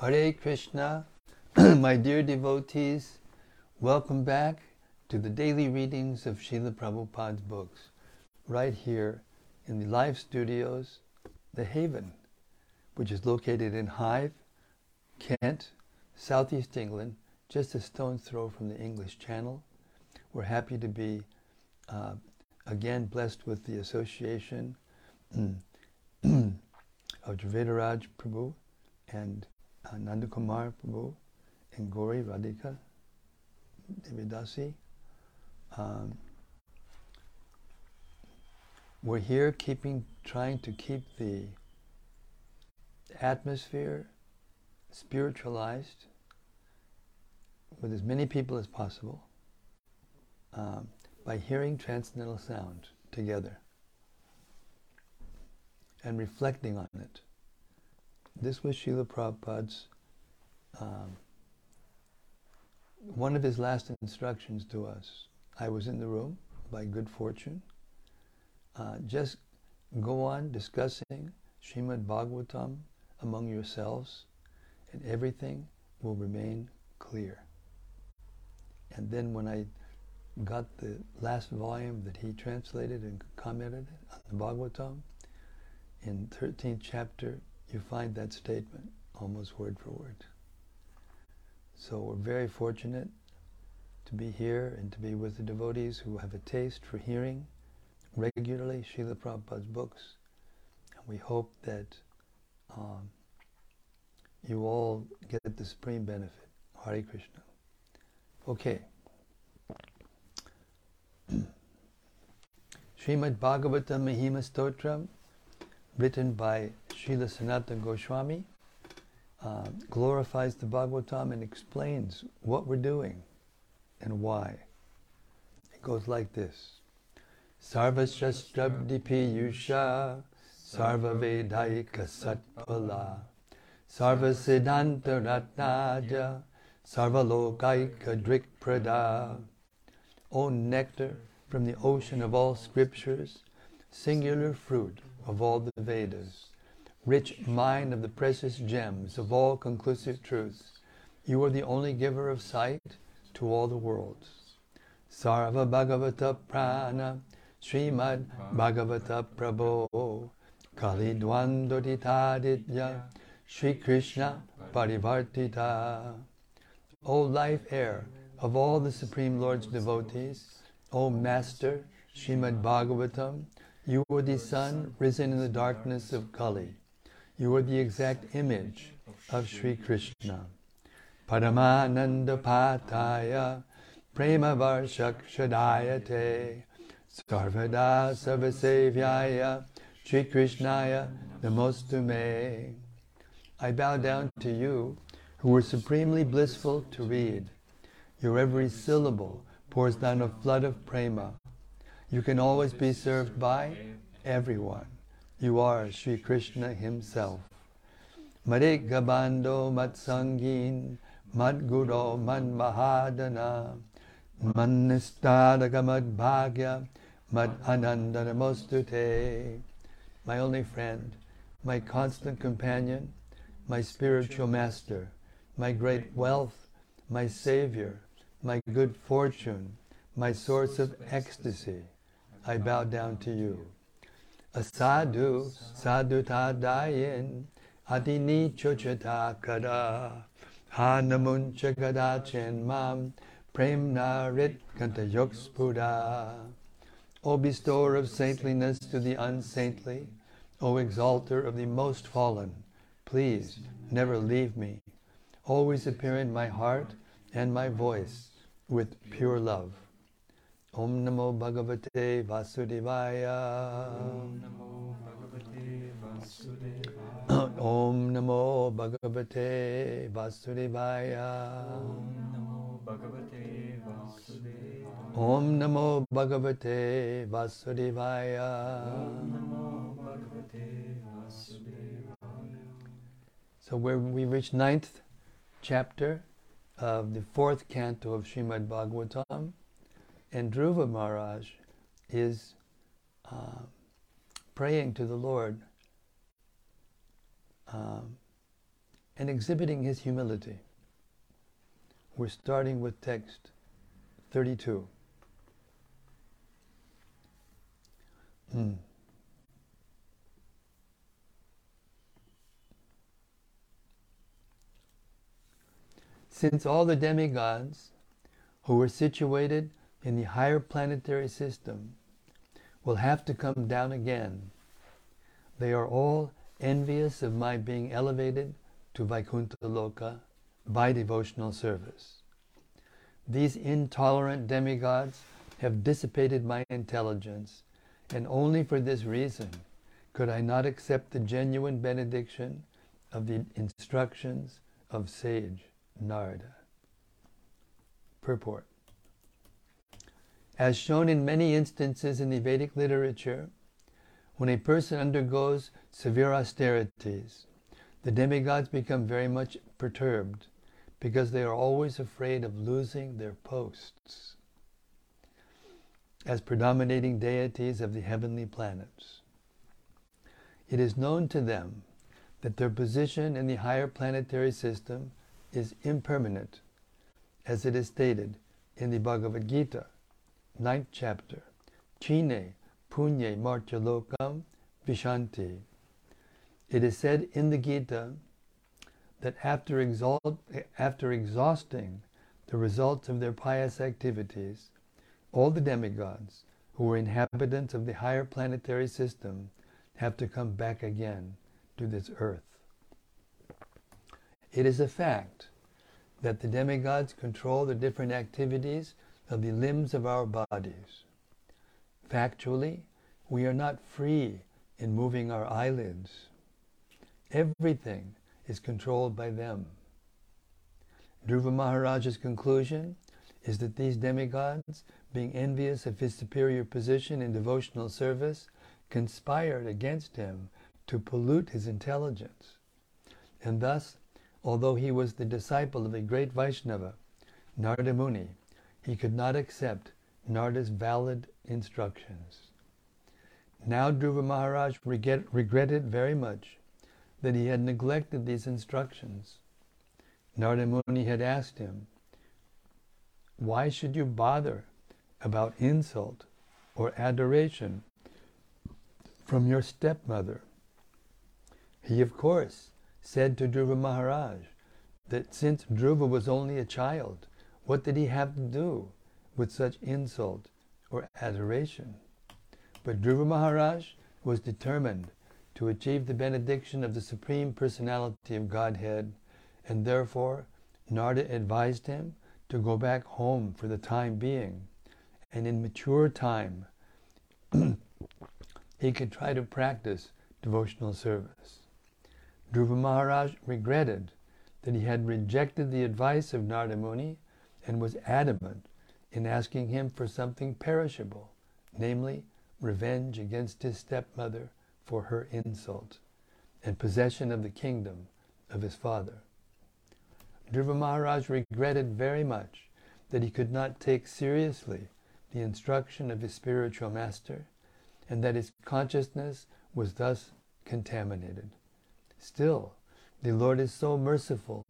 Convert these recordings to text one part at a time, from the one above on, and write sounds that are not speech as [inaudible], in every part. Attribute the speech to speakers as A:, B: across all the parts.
A: Hare Krishna, [clears throat] my dear devotees, welcome back to the daily readings of Srila Prabhupada's books, right here in the live studios, The Haven, which is located in Hythe, Kent, southeast England, just a stone's throw from the English Channel. We're happy to be uh, again blessed with the association [clears throat] of Dravidaraj Prabhu and uh, Nandakumar Prabhu and Gauri Radhika Devidasi. Um, we're here keeping, trying to keep the atmosphere spiritualized with as many people as possible um, by hearing transcendental sound together and reflecting on it. This was Srila Prabhupada's, um, one of his last instructions to us. I was in the room by good fortune. Uh, just go on discussing Srimad Bhagavatam among yourselves, and everything will remain clear. And then when I got the last volume that he translated and commented on the Bhagavatam, in 13th chapter, you find that statement almost word for word. So we're very fortunate to be here and to be with the devotees who have a taste for hearing regularly Srila Prabhupada's books. And we hope that um, you all get the supreme benefit. Hare Krishna. Okay. [clears throat] Srimad Bhagavatam Mahima Stotram, written by Srila Sanatana Goswami, uh, glorifies the Bhagavatam and explains what we're doing and why. It goes like this. Sarva Shastrabdipi Yusha Sarva Vedaika Satpala Sarva Siddhanta Ratnaja Sarva Lokaika Drik Prada O nectar from the ocean of all scriptures, singular fruit of all the Vedas, rich mine of the precious gems of all conclusive truths, you are the only giver of sight to all the worlds. Sarva Bhagavata Prana Srimad Bhagavata Prabhu Kali Dvandoditaditya Sri Krishna Parivartita O life air of all the Supreme Lord's devotees, O Master, Srimad Bhagavatam, you are the sun risen in the darkness of Kali. You are the exact image of Sri Krishna. Paramananda Pataya Prema Varshakshadayate Sarvada Sarvasevyaya Sri Krishnaya Namostume. I bow down to you who were supremely blissful to read. Your every syllable pours down a flood of prema. You can always be served by everyone. You are Sri Krishna himself. Marik Gabando Matsangin Madguro Man Mahadana Manistadaka Bhagya Mad Ananda Namostute. My only friend, my constant companion, my spiritual master, my great wealth, my savior, my good fortune, my source of ecstasy, I bow down to you. A sadhu, sadhu tadayin, adini chochata kada, hanamuncha kadachen mam, premna rit kantayokspura. O bestower of saintliness to the unsaintly, O exalter of the most fallen, please never leave me. Always appear in my heart and my voice with pure love. Om Namo Bhagavate Vasudevaya.
B: Om Namo Bhagavate Vasudevaya.
A: Om Namo Bhagavate Vasudevaya. So where we reach ninth chapter of the fourth canto of Srimad Bhagavatam, and Dhruva Maharaj is uh, praying to the Lord um, and exhibiting his humility. We're starting with text 32. Hmm. Since all the demigods who were situated in the higher planetary system will have to come down again, they are all envious of my being elevated to Vaikuntha Loka by devotional service. These intolerant demigods have dissipated my intelligence, and only for this reason could I not accept the genuine benediction of the instructions of sage Narada. Purport As shown in many instances in the Vedic literature, when a person undergoes severe austerities, the demigods become very much perturbed because they are always afraid of losing their posts as predominating deities of the heavenly planets. It is known to them that their position in the higher planetary system is impermanent, as it is stated in the Bhagavad Gita, ninth chapter, Chine Punye Martyalokam Vishanti. It is said in the Gita that after, exalt, after exhausting the results of their pious activities, all the demigods who were inhabitants of the higher planetary system have to come back again to this earth. It is a fact that the demigods control the different activities of the limbs of our bodies. Factually, we are not free in moving our eyelids. Everything is controlled by them. Dhruva Maharaja's conclusion is that these demigods, being envious of his superior position in devotional service, conspired against him to pollute his intelligence. And thus, although he was the disciple of a great Vaishnava, Narada Muni, he could not accept Narada's valid instructions. Now Dhruva Maharaj regret, regretted very much that he had neglected these instructions. Narada Muni had asked him, Why should you bother about insult or adoration from your stepmother? He, of course, said to Dhruva Maharaj that since Dhruva was only a child, what did he have to do with such insult or adoration? But Dhruva Maharaj was determined to achieve the benediction of the Supreme Personality of Godhead, and therefore Narada advised him to go back home for the time being, and in mature time [clears throat] he could try to practice devotional service. Dhruva Maharaj regretted that he had rejected the advice of Narada Muni and was adamant in asking him for something perishable, namely revenge against his stepmother for her insult and possession of the kingdom of his father. Dhruva Maharaj regretted very much that he could not take seriously the instruction of his spiritual master and that his consciousness was thus contaminated. Still, the Lord is so merciful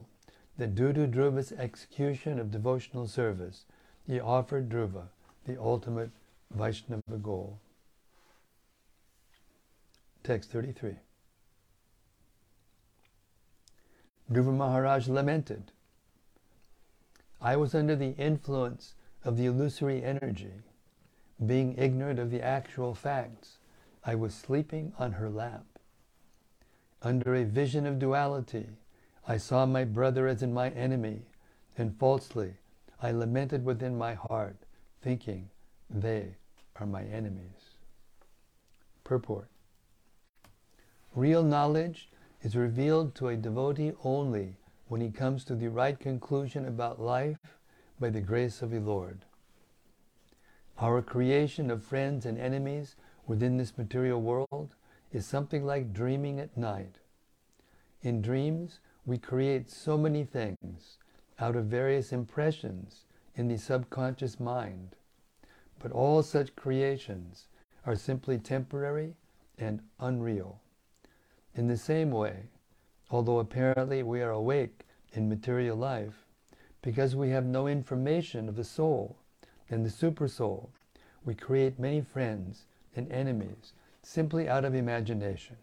A: due to Dhruva's execution of devotional service, he offered Dhruva the ultimate Vaishnava goal. Text 33. Dhruva Maharaj lamented, I was under the influence of the illusory energy. Being ignorant of the actual facts, I was sleeping on her lap. Under a vision of duality, I saw my brother as in my enemy, and falsely I lamented within my heart, thinking, they are my enemies. Purport Real knowledge is revealed to a devotee only when he comes to the right conclusion about life by the grace of the Lord. Our creation of friends and enemies within this material world is something like dreaming at night. In dreams, we create so many things out of various impressions in the subconscious mind, but all such creations are simply temporary and unreal. In the same way, although apparently we are awake in material life, because we have no information of the soul and the supersoul, we create many friends and enemies simply out of imagination.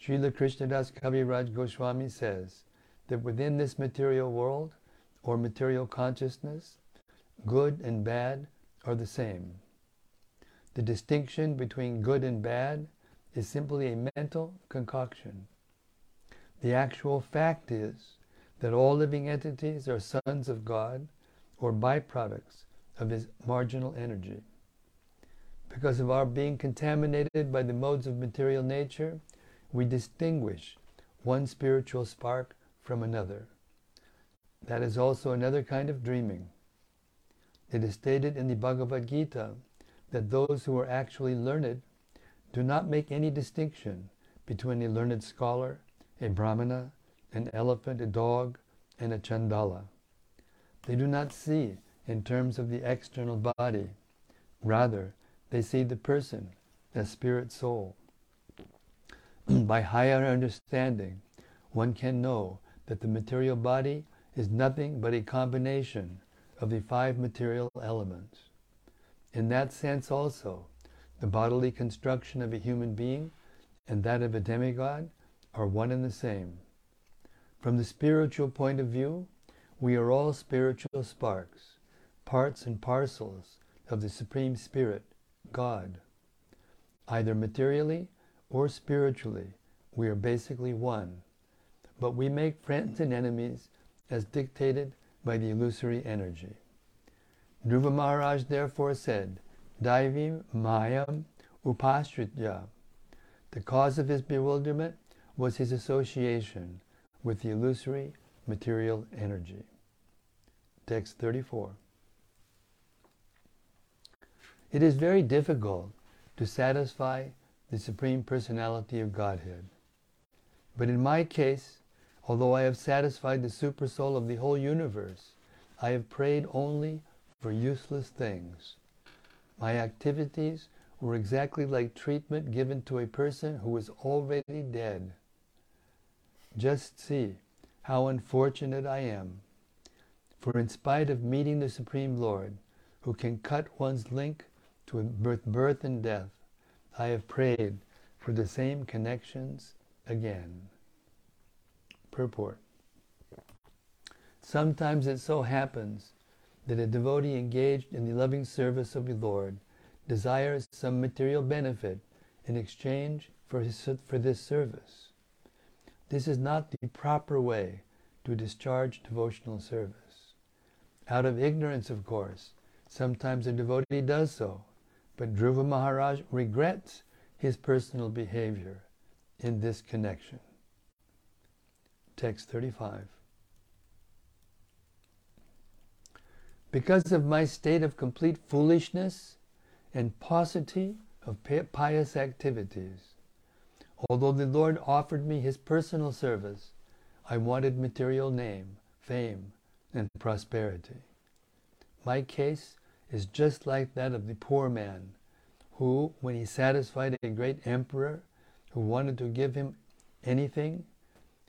A: Srila Krishnadas Kaviraj Goswami says that within this material world or material consciousness, good and bad are the same. The distinction between good and bad is simply a mental concoction. The actual fact is that all living entities are sons of God or byproducts of His marginal energy. Because of our being contaminated by the modes of material nature, we distinguish one spiritual spark from another. That is also another kind of dreaming. It is stated in the Bhagavad Gita that those who are actually learned do not make any distinction between a learned scholar, a brahmana, an elephant, a dog, and a chandala. They do not see in terms of the external body. Rather, they see the person as spirit soul. [clears throat] By higher understanding, one can know that the material body is nothing but a combination of the five material elements. In that sense also, the bodily construction of a human being and that of a demigod are one and the same. From the spiritual point of view, we are all spiritual sparks, parts and parcels of the Supreme Spirit, God. Either materially or spiritually, we are basically one. But we make friends and enemies as dictated by the illusory energy. Dhruva Maharaj therefore said, Daivim Mayam Upashritya. The cause of his bewilderment was his association with the illusory material energy. Text 34. It is very difficult to satisfy the Supreme Personality of Godhead. But in my case, although I have satisfied the Supersoul of the whole universe, I have prayed only for useless things. My activities were exactly like treatment given to a person who is already dead. Just see how unfortunate I am. For in spite of meeting the Supreme Lord, who can cut one's link to birth, birth and death, I have prayed for the same connections again. Purport. Sometimes it so happens that a devotee engaged in the loving service of the Lord desires some material benefit in exchange for, his, for this service. This is not the proper way to discharge devotional service. Out of ignorance, of course, sometimes a devotee does so, but Dhruva Maharaj regrets his personal behavior in this connection. Text 35. Because of my state of complete foolishness and paucity of pious activities, although the Lord offered me his personal service, I wanted material name, fame, and prosperity. My case is just like that of the poor man who, when he satisfied a great emperor who wanted to give him anything,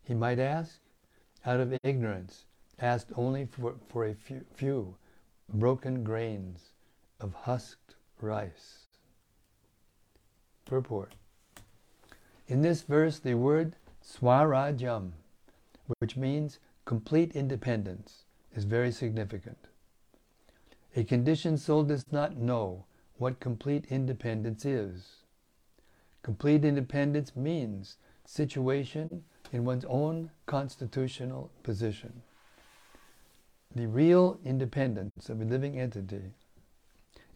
A: he might ask, out of ignorance, asked only for, for a few, few broken grains of husked rice. Purport. In this verse, the word swarajam, which means complete independence, is very significant. A conditioned soul does not know what complete independence is. Complete independence means situation in one's own constitutional position. The real independence of a living entity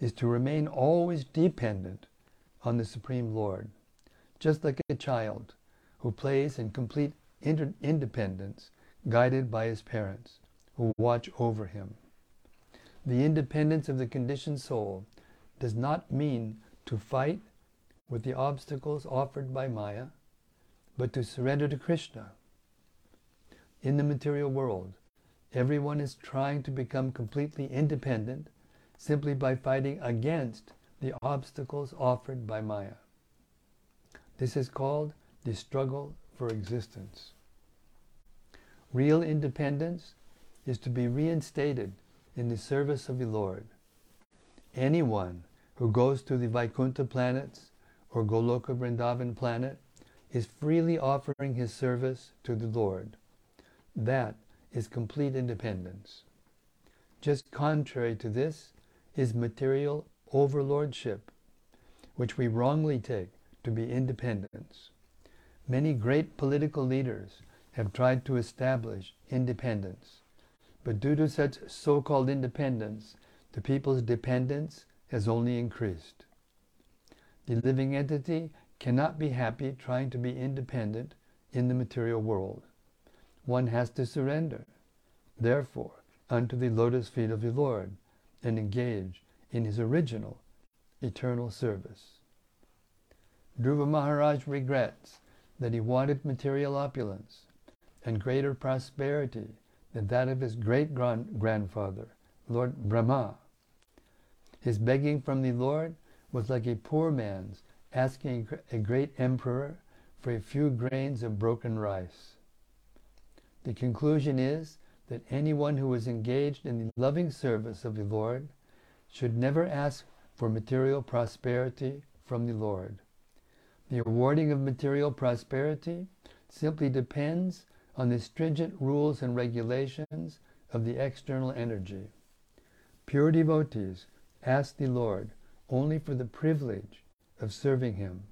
A: is to remain always dependent on the Supreme Lord, just like a child who plays in complete inter- independence, guided by his parents, who watch over him. The independence of the conditioned soul does not mean to fight with the obstacles offered by Maya, but to surrender to Krishna. In the material world, Everyone is trying to become completely independent simply by fighting against the obstacles offered by Maya. This is called the struggle for existence. Real independence is to be reinstated in the service of the Lord. Anyone who goes to the Vaikuntha planets or Goloka Vrindavan planet is freely offering his service to the Lord. That is complete independence. Just contrary to this is material overlordship, which we wrongly take to be independence. Many great political leaders have tried to establish independence, but due to such so called independence, the people's dependence has only increased. The living entity cannot be happy trying to be independent in the material world. One has to surrender, therefore, unto the lotus feet of the Lord and engage in his original eternal service. Dhruva Maharaj regrets that he wanted material opulence and greater prosperity than that of his great grandfather, Lord Brahma. His begging from the Lord was like a poor man's asking a great emperor for a few grains of broken rice. The conclusion is that anyone who is engaged in the loving service of the Lord should never ask for material prosperity from the Lord. The awarding of material prosperity simply depends on the stringent rules and regulations of the external energy. Pure devotees ask the Lord only for the privilege of serving Him.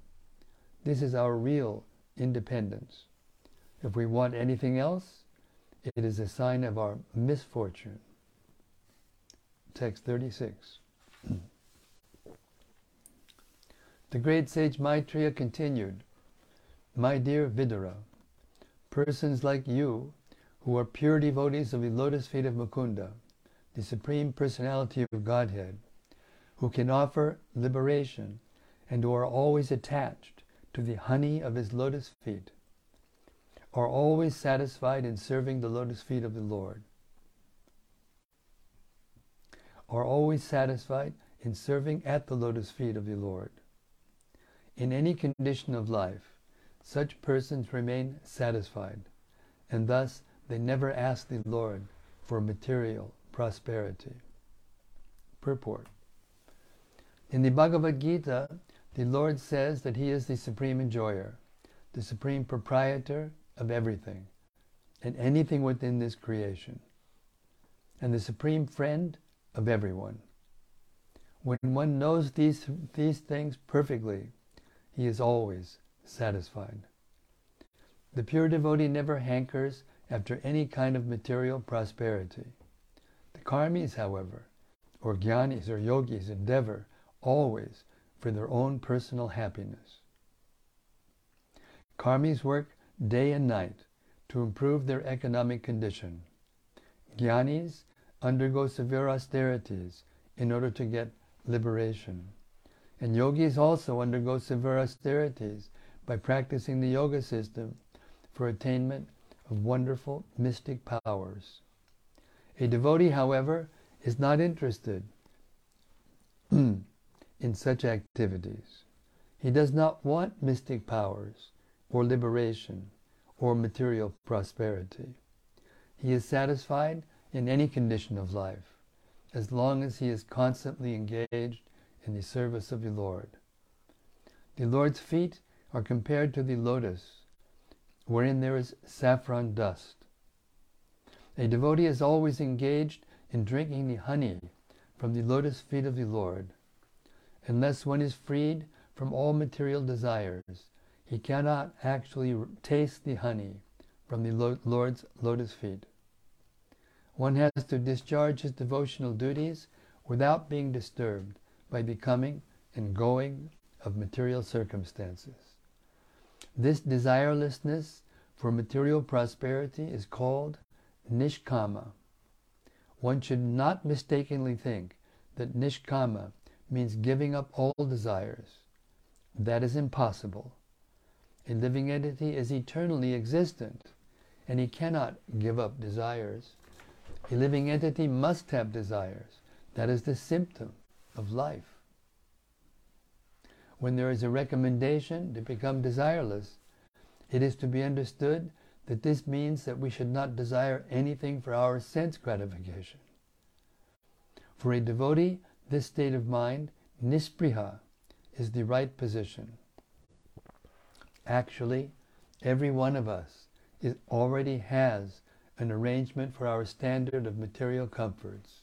A: This is our real independence. If we want anything else, it is a sign of our misfortune. Text 36. [clears throat] the great sage Maitreya continued, My dear Vidura, persons like you, who are pure devotees of the lotus feet of Mukunda, the Supreme Personality of Godhead, who can offer liberation and who are always attached to the honey of his lotus feet, are always satisfied in serving the lotus feet of the Lord, are always satisfied in serving at the lotus feet of the Lord. In any condition of life, such persons remain satisfied, and thus they never ask the Lord for material prosperity. Purport In the Bhagavad Gita, the Lord says that He is the supreme enjoyer, the supreme proprietor of everything and anything within this creation, and the supreme friend of everyone. When one knows these, these things perfectly, he is always satisfied. The pure devotee never hankers after any kind of material prosperity. The karmis, however, or jnanis or yogis endeavor always for their own personal happiness. Karmis work day and night to improve their economic condition. Jnanis undergo severe austerities in order to get liberation. And yogis also undergo severe austerities by practicing the yoga system for attainment of wonderful mystic powers. A devotee, however, is not interested [clears throat] in such activities. He does not want mystic powers or liberation or material prosperity. He is satisfied in any condition of life as long as he is constantly engaged in the service of the Lord. The Lord's feet are compared to the lotus, wherein there is saffron dust. A devotee is always engaged in drinking the honey from the lotus feet of the Lord. Unless one is freed from all material desires, he cannot actually taste the honey from the Lord's lotus feet. One has to discharge his devotional duties without being disturbed by the coming and going of material circumstances. This desirelessness for material prosperity is called nishkama. One should not mistakenly think that nishkama means giving up all desires. That is impossible. A living entity is eternally existent, and he cannot give up desires. A living entity must have desires. That is the symptom of life. When there is a recommendation to become desireless, It is to be understood that this means that we should not desire anything for our sense gratification. For a devotee, this state of mind, nispriha, is the right position. Actually, every one of us is, already has an arrangement for our standard of material comforts.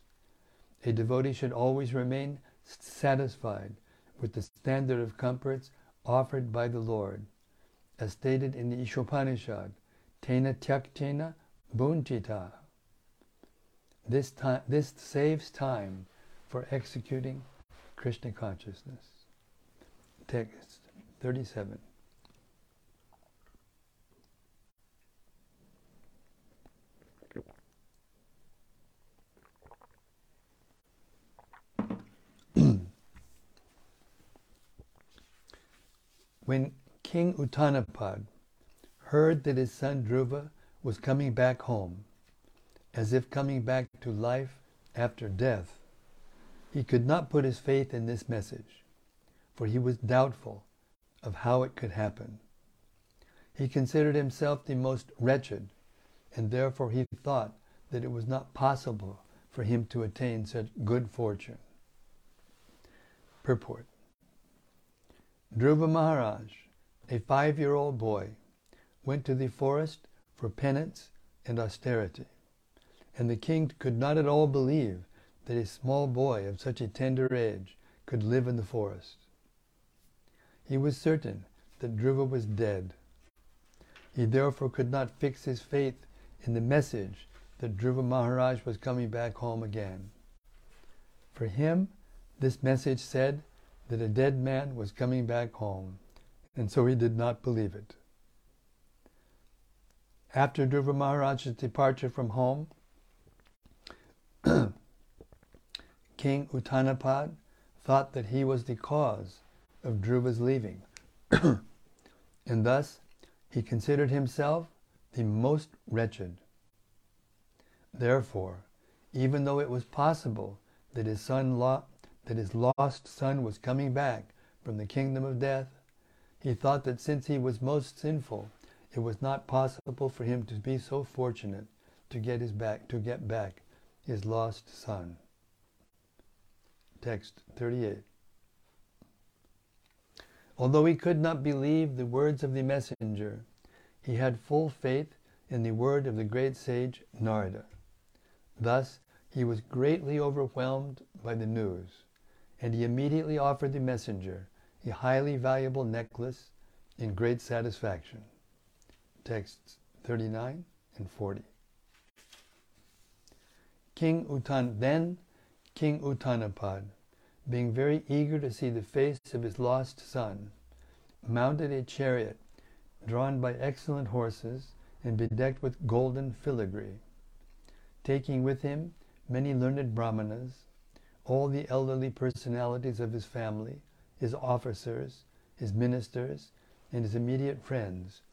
A: A devotee should always remain satisfied with the standard of comforts offered by the Lord, as stated in the Ishopanishad, Tena Tyaktena Bunchita. This, time, this saves time for executing Krishna consciousness. Text 37. When King Uttanapad heard that his son Dhruva was coming back home, as if coming back to life after death, he could not put his faith in this message, for he was doubtful of how it could happen. He considered himself the most wretched, and therefore he thought that it was not possible for him to attain such good fortune. Purport Dhruva Maharaj, a five-year-old boy, went to the forest for penance and austerity, and the king could not at all believe that a small boy of such a tender age could live in the forest. He was certain that Dhruva was dead. He therefore could not fix his faith in the message that Dhruva Maharaj was coming back home again. For him, this message said that a dead man was coming back home, and so he did not believe it. After Dhruva Maharaj's departure from home, [clears throat] King Uttanapad thought that he was the cause of Dhruva's leaving, [clears throat] and thus he considered himself the most wretched. Therefore, even though it was possible that his son that his lost son was coming back from the kingdom of death, he thought that since he was most sinful, it was not possible for him to be so fortunate to get his back to get back his lost son. Text 38. Although he could not believe the words of the messenger, he had full faith in the word of the great sage Narada. Thus, he was greatly overwhelmed by the news and he immediately offered the messenger a highly valuable necklace in great satisfaction. Texts 39 and 40. King Utan then King Uttanapad, being very eager to see the face of his lost son, mounted a chariot drawn by excellent horses and bedecked with golden filigree, taking with him many learned brahmanas all the elderly personalities of his family, his officers, his ministers, and his immediate friends,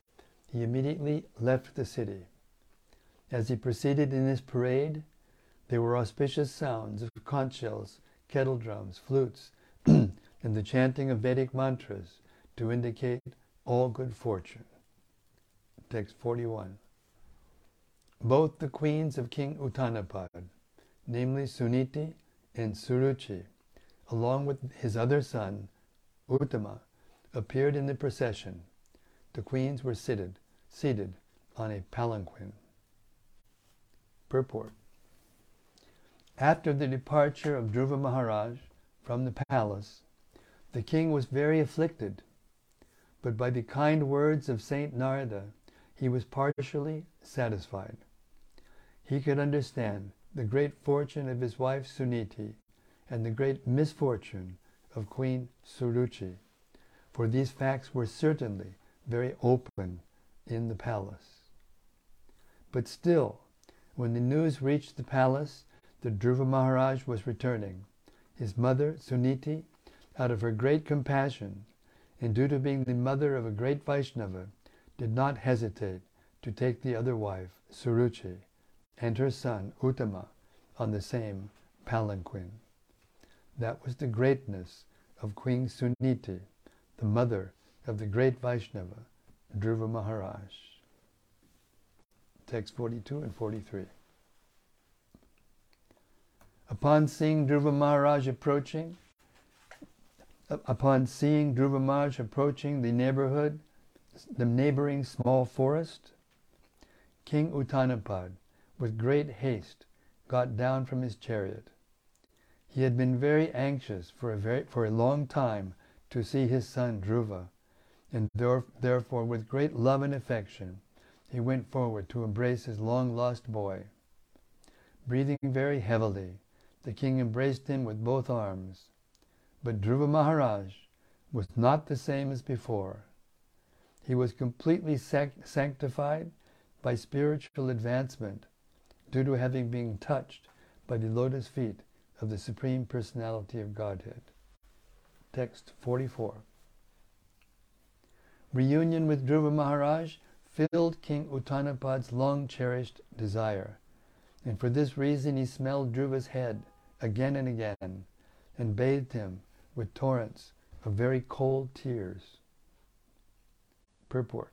A: he immediately left the city. As he proceeded in his parade, there were auspicious sounds of conch shells, kettle drums, flutes, [clears throat] and the chanting of Vedic mantras to indicate all good fortune. Text 41. Both the queens of King Uttanapad, namely Suniti and Suruchi, along with his other son, Uttama, appeared in the procession. The queens were seated, seated on a palanquin. Purport After the departure of Dhruva Maharaj from the palace, the king was very afflicted, but by the kind words of Saint Narada, he was partially satisfied. He could understand the great fortune of his wife Suniti and the great misfortune of Queen Suruchi, for these facts were certainly very open in the palace. But still, when the news reached the palace that Dhruva Maharaj was returning, his mother, Suniti, out of her great compassion, and due to being the mother of a great Vaishnava, did not hesitate to take the other wife, Suruchi, and her son Uttama on the same palanquin. That was the greatness of Queen Suniti, the mother of the great Vaishnava, Dhruva Maharaj. Text 42 and 43. Upon seeing Dhruva Maharaj approaching, upon seeing Dhruva Maharaj approaching the neighborhood, the neighboring small forest, King Uttanapad, with great haste, got down from his chariot. He had been very anxious for a, very, for a long time to see his son Dhruva, and therefore with great love and affection he went forward to embrace his long-lost boy. Breathing very heavily, the king embraced him with both arms. But Dhruva Maharaj was not the same as before. He was completely sanctified by spiritual advancement due to having been touched by the lotus feet of the Supreme Personality of Godhead. Text 44. Reunion with Dhruva Maharaj filled King Uttanapad's long cherished desire, and for this reason he smelled Dhruva's head again and again, and bathed him with torrents of very cold tears. Purport.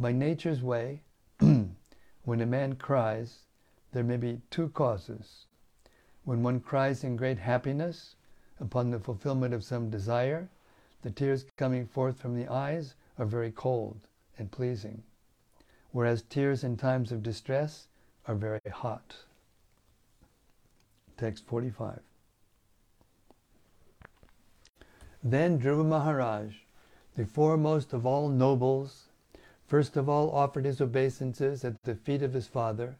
A: By nature's way, [clears throat] when a man cries, there may be two causes. When one cries in great happiness upon the fulfillment of some desire, the tears coming forth from the eyes are very cold and pleasing, whereas tears in times of distress are very hot. Text 45. Then Dhruva Maharaj, the foremost of all nobles, first of all offered his obeisances at the feet of his father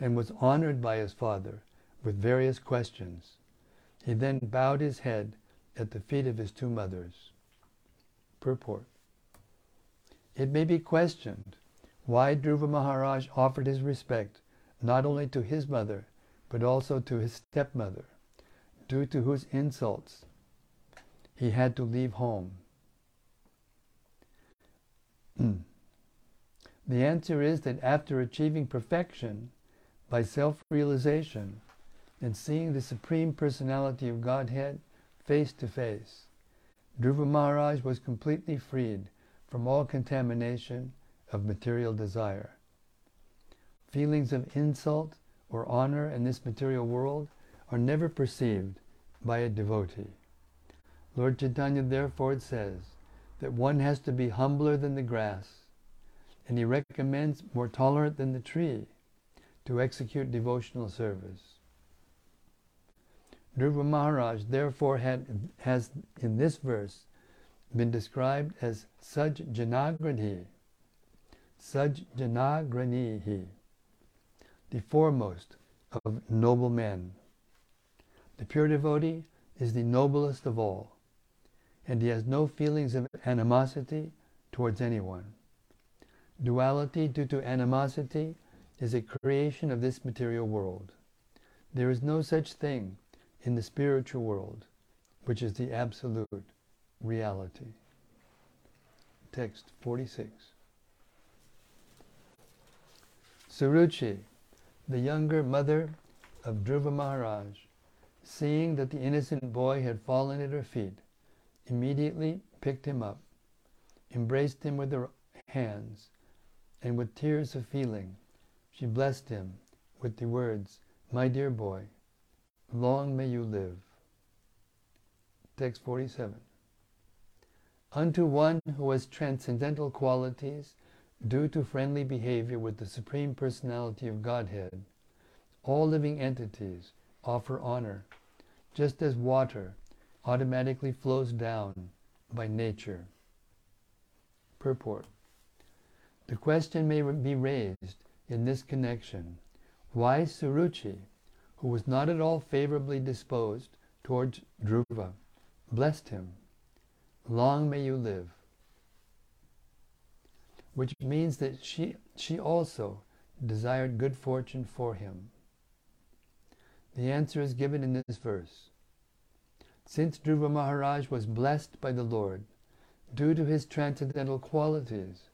A: and was honored by his father with various questions. He then bowed his head at the feet of his two mothers. Purport. It may be questioned why Dhruva Maharaj offered his respect not only to his mother but also to his stepmother, due to whose insults he had to leave home. Hmm. the answer is that after achieving perfection by self-realization and seeing the Supreme Personality of Godhead face to face, Dhruva Maharaj was completely freed from all contamination of material desire. Feelings of insult or honor in this material world are never perceived by a devotee. Lord Chaitanya therefore says that one has to be humbler than the grass, and he recommends more tolerant than the tree to execute devotional service. Dhruva Maharaj therefore had, has in this verse been described as Saj Janagrani, Saj Janagranihi, the foremost of noble men. The pure devotee is the noblest of all, and he has no feelings of animosity towards anyone. Duality due to animosity is a creation of this material world. There is no such thing in the spiritual world, which is the absolute reality. Text 46. Suruchi the younger mother of Dhruva Maharaj, seeing that the innocent boy had fallen at her feet, immediately picked him up, embraced him with her hands, and with tears of feeling, she blessed him with the words, My dear boy, long may you live. Text 47. Unto one who has transcendental qualities due to friendly behavior with the Supreme Personality of Godhead, all living entities offer honor, just as water automatically flows down by nature. Purport. The question may be raised in this connection, why Suruchi, who was not at all favorably disposed towards Dhruva, blessed him. Long may you live which means that she, she also desired good fortune for him. The answer is given in this verse. Since Dhruva Maharaj was blessed by the Lord, due to his transcendental qualities,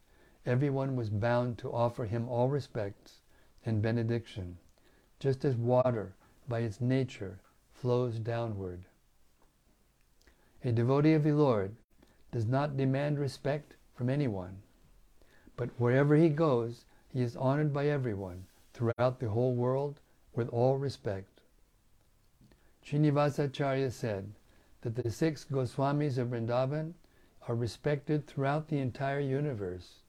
A: everyone was bound to offer him all respects and benediction, just as water, by its nature, flows downward. A devotee of the Lord does not demand respect from anyone But wherever he goes, he is honored by everyone throughout the whole world with all respect. Srinivasacharya said that the six Goswamis of Vrindavan are respected throughout the entire universe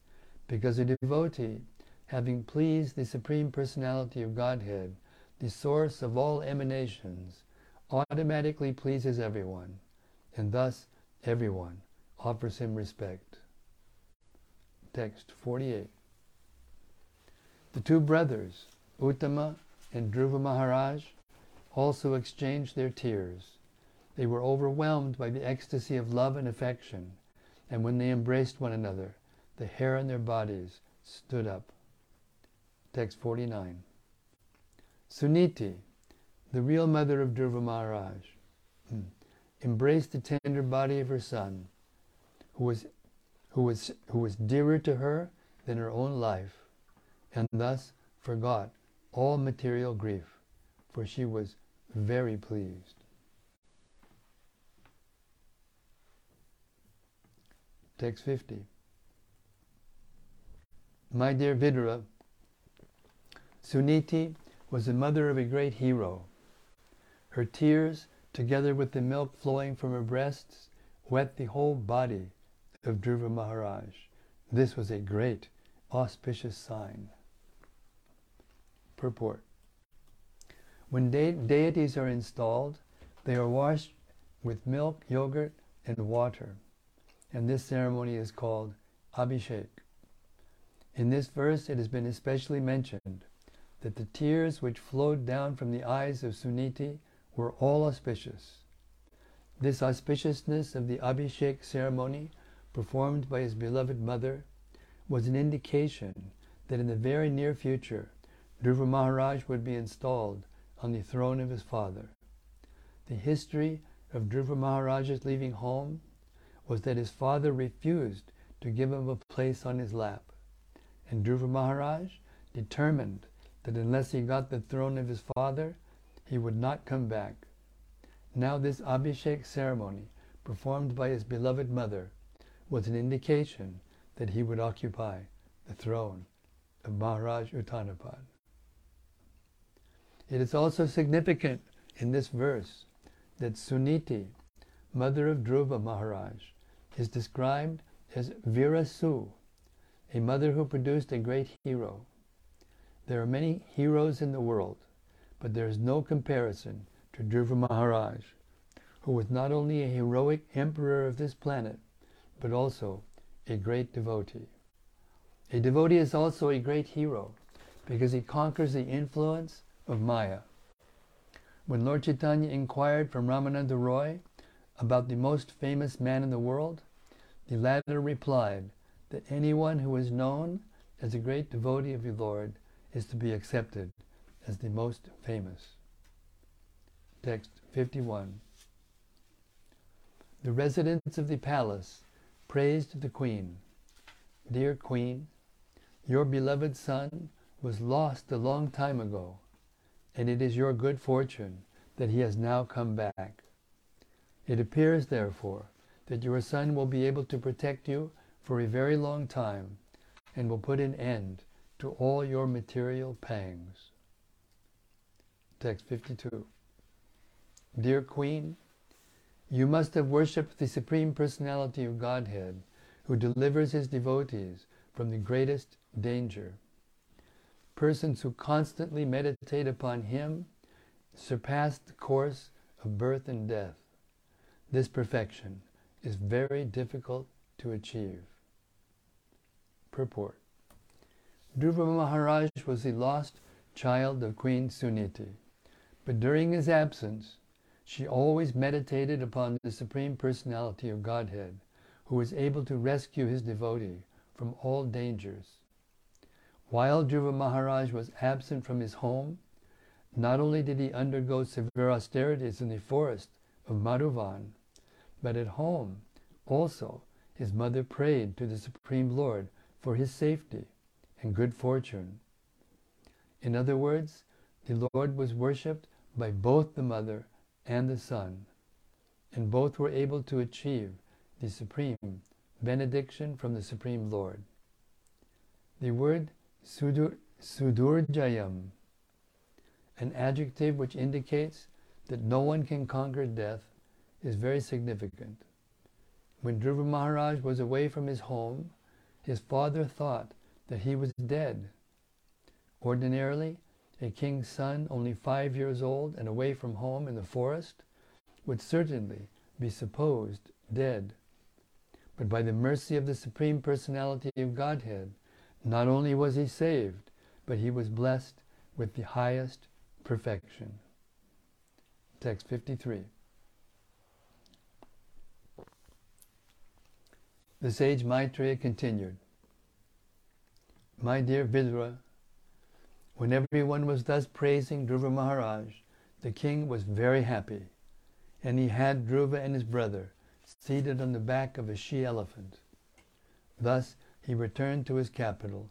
A: because a devotee, having pleased the Supreme Personality of Godhead, the source of all emanations, automatically pleases everyone, and thus everyone offers him respect. Text 48. The two brothers, Uttama and Dhruva Maharaj, also exchanged their tears. They were overwhelmed by the ecstasy of love and affection, and when they embraced one another, the hair on their bodies stood up. Text 49. Suniti, the real mother of Dhruva Maharaj, hmm, embraced the tender body of her son, who was, who, was, who was dearer to her than her own life, and thus forgot all material grief, for she was very pleased. Text 50. My dear Vidura, Suniti was the mother of a great hero. Her tears, together with the milk flowing from her breasts, wet the whole body of Dhruva Maharaj. This was a great auspicious sign. Purport. When de- deities are installed, they are washed with milk, yogurt, and water, and this ceremony is called Abhishek. In this verse, it has been especially mentioned that the tears which flowed down from the eyes of Suniti were all auspicious. This auspiciousness of the Abhishek ceremony performed by his beloved mother was an indication that in the very near future Dhruva Maharaj would be installed on the throne of his father. The history of Dhruva Maharaj's leaving home was that his father refused to give him a place on his lap, and Dhruva Maharaj determined that unless he got the throne of his father, he would not come back. Now this Abhishek ceremony, performed by his beloved mother, was an indication that he would occupy the throne of Maharaj Uttanapad. It is also significant in this verse that Suniti, mother of Dhruva Maharaj, is described as Virasu, a mother who produced a great hero. There are many heroes in the world, but there is no comparison to Dhruva Maharaj, who was not only a heroic emperor of this planet, but also a great devotee. A devotee is also a great hero because he conquers the influence of Maya. When Lord Chaitanya inquired from Ramananda Roy about the most famous man in the world, the latter replied that anyone who is known as a great devotee of the Lord is to be accepted as the most famous. Text 51. The residents of the palace praised the queen. Dear queen, your beloved son was lost a long time ago and it is your good fortune that he has now come back. It appears, therefore, that your son will be able to protect you for a very long time and will put an end to all your material pangs. Text 52. Dear Queen, you must have worshipped the Supreme Personality of Godhead who delivers his devotees from the greatest danger. Persons who constantly meditate upon Him surpass the course of birth and death. This perfection is very difficult to achieve. Purport Dhruva Maharaj was the lost child of Queen Suniti, but during his absence, she always meditated upon the Supreme Personality of Godhead, who was able to rescue his devotee from all dangers. While Dhruva Maharaj was absent from his home, not only did he undergo severe austerities in the forest of Madhuvan, but at home also his mother prayed to the Supreme Lord for his safety and good fortune. In other words, the Lord was worshipped by both the mother and the son, and both were able to achieve the supreme benediction from the Supreme Lord. The word sudur, sudurjayam, an adjective which indicates that no one can conquer death, is very significant. When Dhruva Maharaj was away from his home, his father thought that he was dead. Ordinarily, a king's son, only five years old and away from home in the forest, would certainly be supposed dead. But by the mercy of the Supreme Personality of Godhead, not only was he saved, but he was blessed with the highest perfection. Text 53. The sage Maitreya continued, My dear Vidura, when everyone was thus praising Dhruva Maharaj, the king was very happy, and he had Dhruva and his brother seated on the back of a she-elephant. Thus he returned to his capital,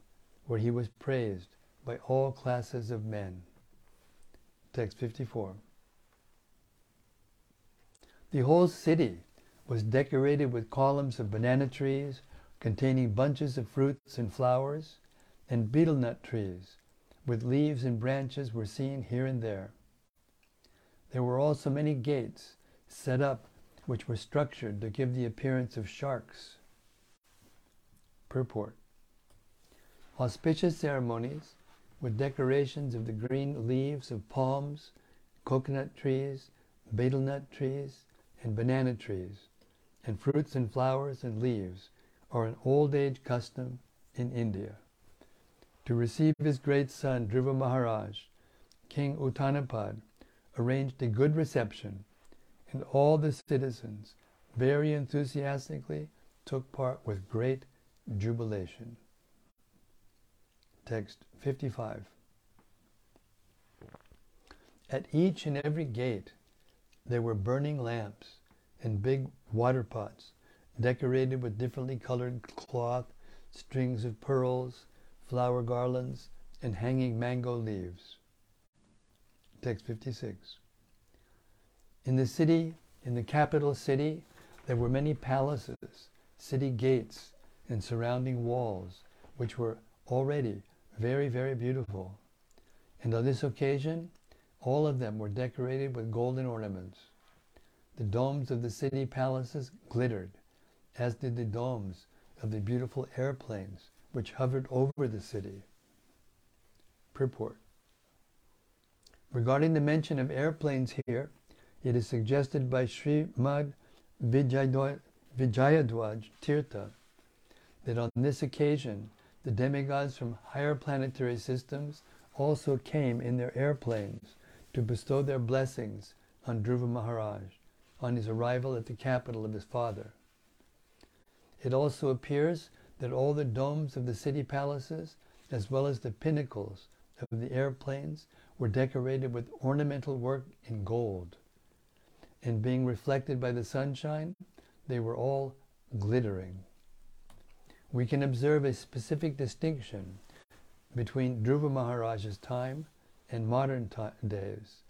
A: where he was praised by all classes of men. Text 54. The whole city was decorated with columns of banana trees containing bunches of fruits and flowers, and betel nut trees with leaves and branches were seen here and there. There were also many gates set up which were structured to give the appearance of sharks. Purport Auspicious ceremonies with decorations of the green leaves of palms, coconut trees, betel nut trees, and banana trees, and fruits and flowers and leaves are an old age custom in India. To receive his great son Dhruva Maharaj, King Uttanapad arranged a good reception, and all the citizens very enthusiastically took part with great jubilation. Text 55. At each and every gate there were burning lamps and big water pots decorated with differently colored cloth, strings of pearls, flower garlands, and hanging mango leaves. Text 56. In the city, in the capital city, there were many palaces, city gates, and surrounding walls, which were already very, very beautiful. And on this occasion, all of them were decorated with golden ornaments. The domes of the city palaces glittered, as did the domes of the beautiful airplanes which hovered over the city. Purport. Regarding the mention of airplanes here, it is suggested by Srimad Vijayadwaj Tirtha that on this occasion the demigods from higher planetary systems also came in their airplanes to bestow their blessings on Dhruva Maharaj on his arrival at the capital of his father. It also appears that all the domes of the city palaces, as well as the pinnacles of the airplanes, were decorated with ornamental work in gold. And being reflected by the sunshine, they were all glittering. We can observe a specific distinction between Dhruva Maharaj's time and modern days,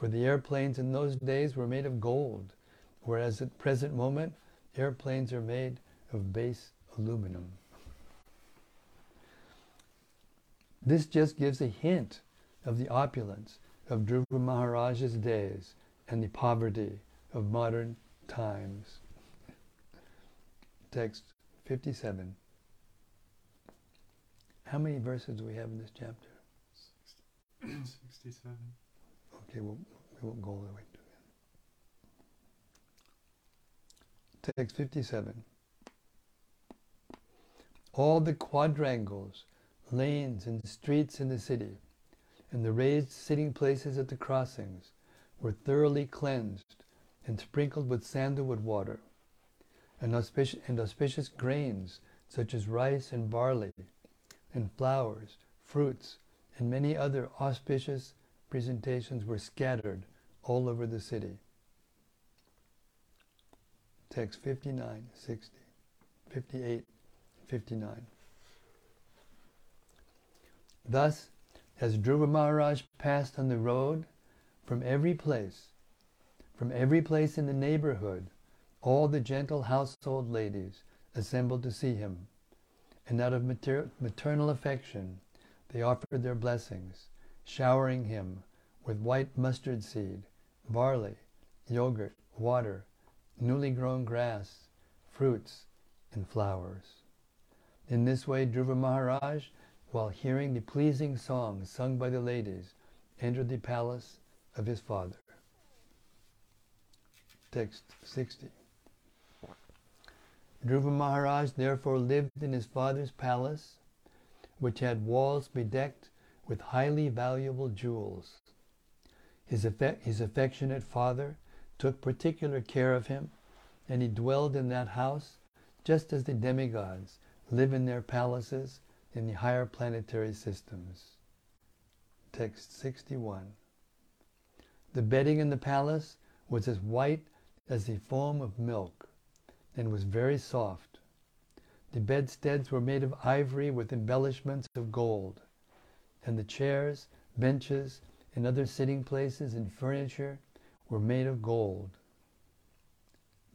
A: for the airplanes in those days were made of gold, whereas at present moment airplanes are made of base aluminum. This just gives a hint of the opulence of Dhruva Maharaj's days and the poverty of modern times. Text 57. How many verses do we have in this chapter?
B: 67.
A: Okay, we'll, we won't go all the way to it. Text 57 all the quadrangles, lanes, and streets in the city, and the raised sitting places at the crossings were thoroughly cleansed and sprinkled with sandalwood water, and and auspicious grains such as rice and barley, and flowers, fruits, and many other auspicious presentations were scattered all over the city. Text 59, 60, 58, 59. Thus, as Dhruva Maharaj passed on the road, from every place, from every place in the neighborhood, all the gentle household ladies assembled to see him, and out of mater- maternal affection they offered their blessings, showering him with white mustard seed, barley, yogurt, water, newly grown grass, fruits, and flowers. In this way, Dhruva Maharaj, while hearing the pleasing songs sung by the ladies, entered the palace of his father. Text 60. Dhruva Maharaj therefore lived in his father's palace, which had walls bedecked with highly valuable jewels. His, his affectionate father took particular care of him, and he dwelled in that house just as the demigods live in their palaces in the higher planetary systems. Text 61. The bedding in the palace was as white as the foam of milk and was very soft. The bedsteads were made of ivory with embellishments of gold, and the chairs, benches, and other sitting places and furniture were made of gold.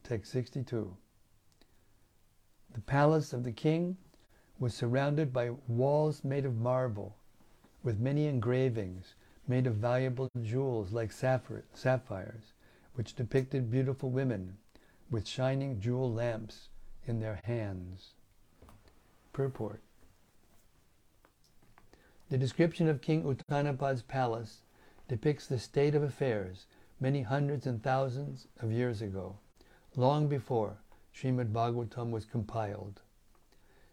A: Text 62. The palace of the king was surrounded by walls made of marble, with many engravings made of valuable jewels like sapphires, which depicted beautiful women with shining jewel lamps in their hands. Purport The description of King Uttanapad's palace depicts the state of affairs many hundreds and thousands of years ago, long before Srimad Bhagavatam was compiled.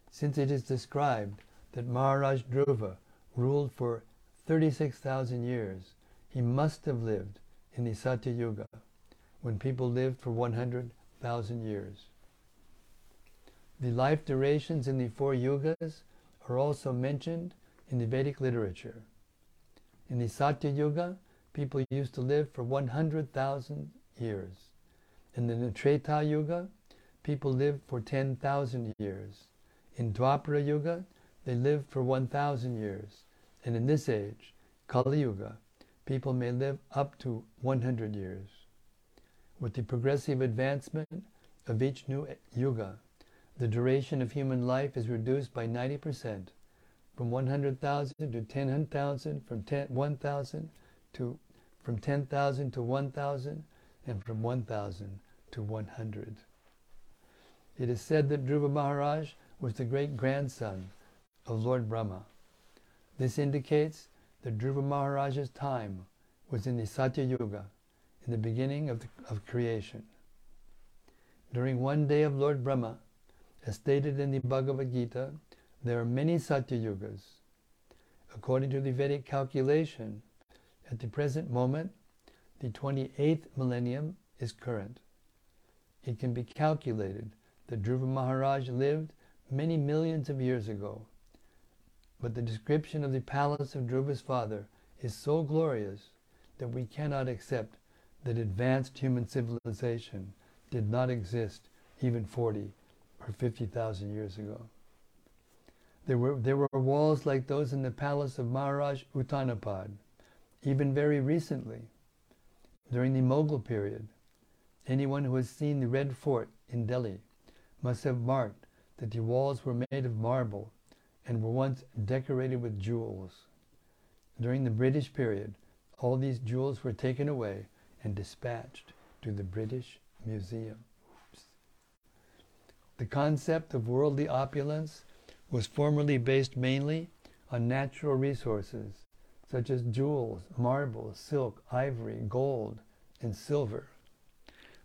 A: Since it is described that Maharaj Dhruva ruled for 36,000 years, he must have lived in the Satya Yuga, when people lived for 100,000 years. The life durations in the four yugas are also mentioned in the Vedic literature. In the Satya Yuga, people used to live for 100,000 years. In the Treta Yuga, people lived for 10,000 years. In Dwapara Yuga, they lived for 1,000 years. And in this age, Kali Yuga, people may live up to 100 years. With the progressive advancement of each new yuga, the duration of human life is reduced by 90%, from 100,000 to 10,000, from 10, 1,000 to from 10,000 to 1,000, and from 1,000 to 100. It is said that Dhruva Maharaj was the great grandson of Lord Brahma. This indicates that Dhruva Maharaj's time was in the Satya Yuga, in the beginning of, the, of creation. During one day of Lord Brahma, as stated in the Bhagavad Gita, there are many Satya Yugas. According to the Vedic calculation, at the present moment, the 28th millennium is current. It can be calculated that Dhruva Maharaj lived many millions of years ago. But the description of the palace of Dhruva's father is so glorious that we cannot accept that advanced human civilization did not exist even 40 or 50,000 years ago. There were, there were walls like those in the palace of Maharaj Uttanapad, even very recently, during the Mughal period. Anyone who has seen the Red Fort in Delhi must have marked that the walls were made of marble and were once decorated with jewels. During the British period, all these jewels were taken away and dispatched to the British Museum. The concept of worldly opulence was formerly based mainly on natural resources such as jewels, marble, silk, ivory, gold, and silver.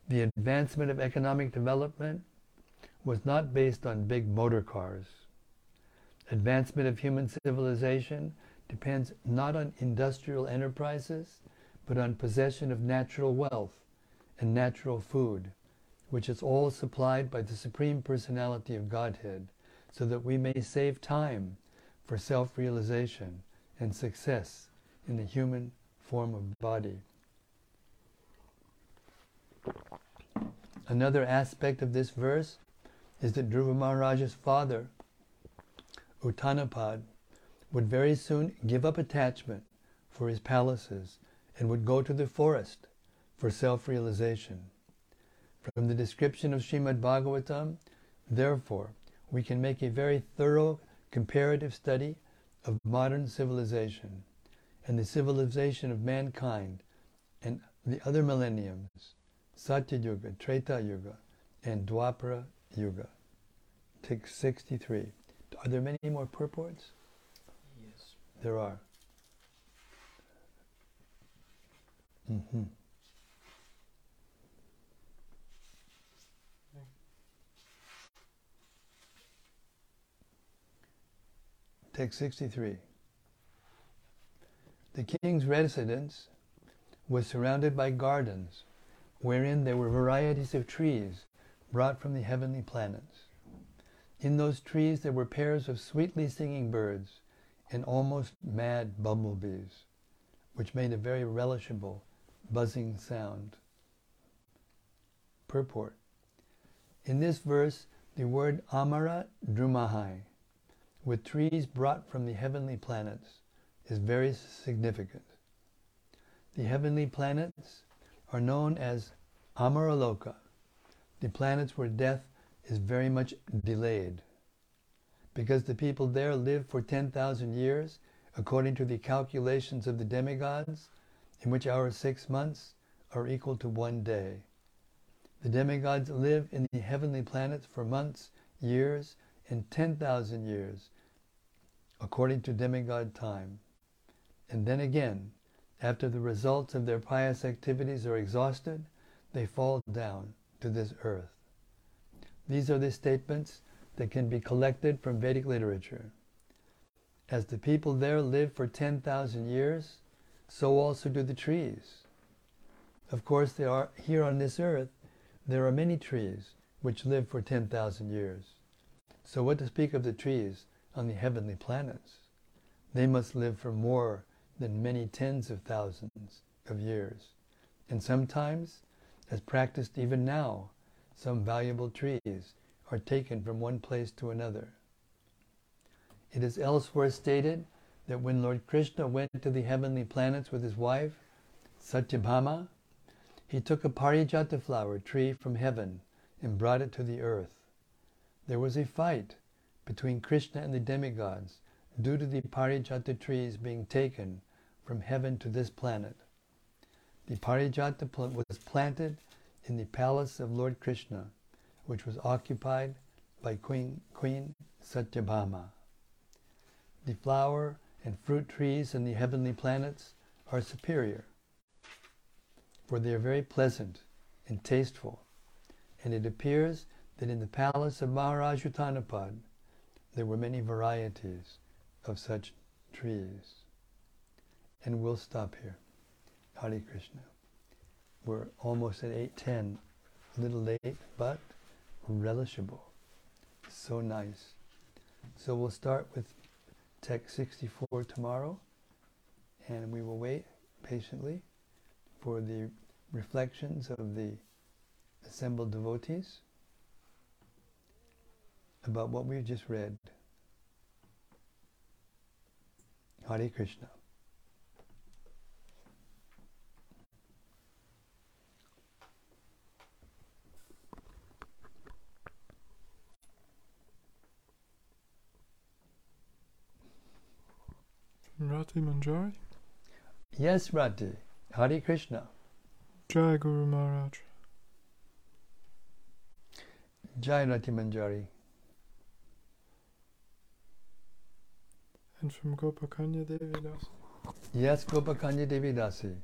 A: The advancement of economic development was not based on big motor cars. Advancement of human civilization depends not on industrial enterprises, but on possession of natural wealth and natural food, which is all supplied by the Supreme Personality of Godhead, so that we may save time for self realization and success in the human form of body. Another aspect of this verse is that Dhruva Maharaj's father, Uttanapad, would very soon give up attachment for his palaces and would go to the forest for self-realization. From the description of Srimad Bhagavatam, therefore, we can make a very thorough comparative study of modern civilization and the civilization of mankind and the other millenniums, Satya Yuga, Treta Yuga, and Dwapara Yuga. Take 63. Are there many more purports?
B: Yes.
A: There are. hmm Text 63. The king's residence was surrounded by gardens, wherein there were varieties of trees brought from the heavenly planets. In those trees there were pairs of sweetly singing birds and almost mad bumblebees, which made a very relishable buzzing sound. Purport. In this verse, the word Amara Drumahai, with trees brought from the heavenly planets, is very significant. The heavenly planets are known as Amaraloka, the planets where death is very much delayed. Because the people there live for 10,000 years, according to the calculations of the demigods, in which our six months are equal to one day. The demigods live in the heavenly planets for months, years, and 10,000 years, according to demigod time. And then again, after the results of their pious activities are exhausted, they fall down to this earth. These are the statements that can be collected from Vedic literature. As the people there live for 10,000 years, so also do the trees. Of course, there are here on this earth, there are many trees which live for 10,000 years. So what to speak of the trees on the heavenly planets? They must live for more than many tens of thousands of years. And sometimes, as practiced even now, some valuable trees are taken from one place to another. It is elsewhere stated that when Lord Krishna went to the heavenly planets with his wife, Satyabhama, he took a parijata flower tree from heaven and brought it to the earth. There was a fight between Krishna and the demigods due to the parijata trees being taken from heaven to this planet. The parijata plant was planted in the palace of Lord Krishna, which was occupied by Queen, Queen Satyabhama. The flower and fruit trees in the heavenly planets are superior, for they are very pleasant and tasteful, and it appears that in the palace of Maharaj Uttanapad there were many varieties of such trees. And we'll stop here. Hare Krishna. We're almost at 8.10, a little late, but relishable. So nice. So we'll start with Text 64 tomorrow, and we will wait patiently for the reflections of the assembled devotees about what we've just read. Hare Krishna.
C: Rati Manjari?
A: Yes, Rati. Hare Krishna.
C: Jai Guru Maharaj.
A: Jai Rati Manjari.
C: And from Gopakanya Devi Das.
A: Yes, Gopakanya Devi Dasi.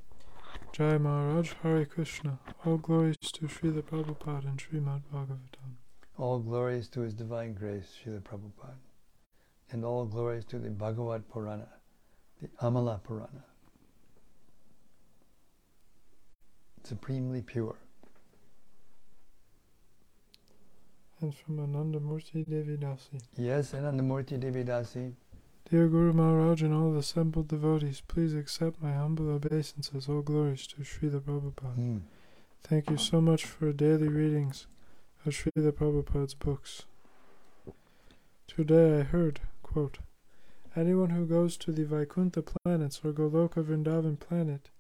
C: Jai Maharaj Hare Krishna. All glories to Srila Prabhupada and Srimad Bhagavatam.
A: All glories to His Divine Grace, Srila Prabhupada. And all glories to the Bhagavad Purana, the Amala Purana. Supremely pure.
C: And from Anandamurti Devi Dasi.
A: Yes, Anandamurti Devi Dasi.
C: Dear Guru Maharaj and all assembled devotees, please accept my humble obeisances. All glories to Srila Prabhupada.
A: Mm.
C: Thank you so much for daily readings of Srila Prabhupada's books. Today I heard, quote, Anyone who goes to the Vaikuntha planets or Goloka Vrindavan planet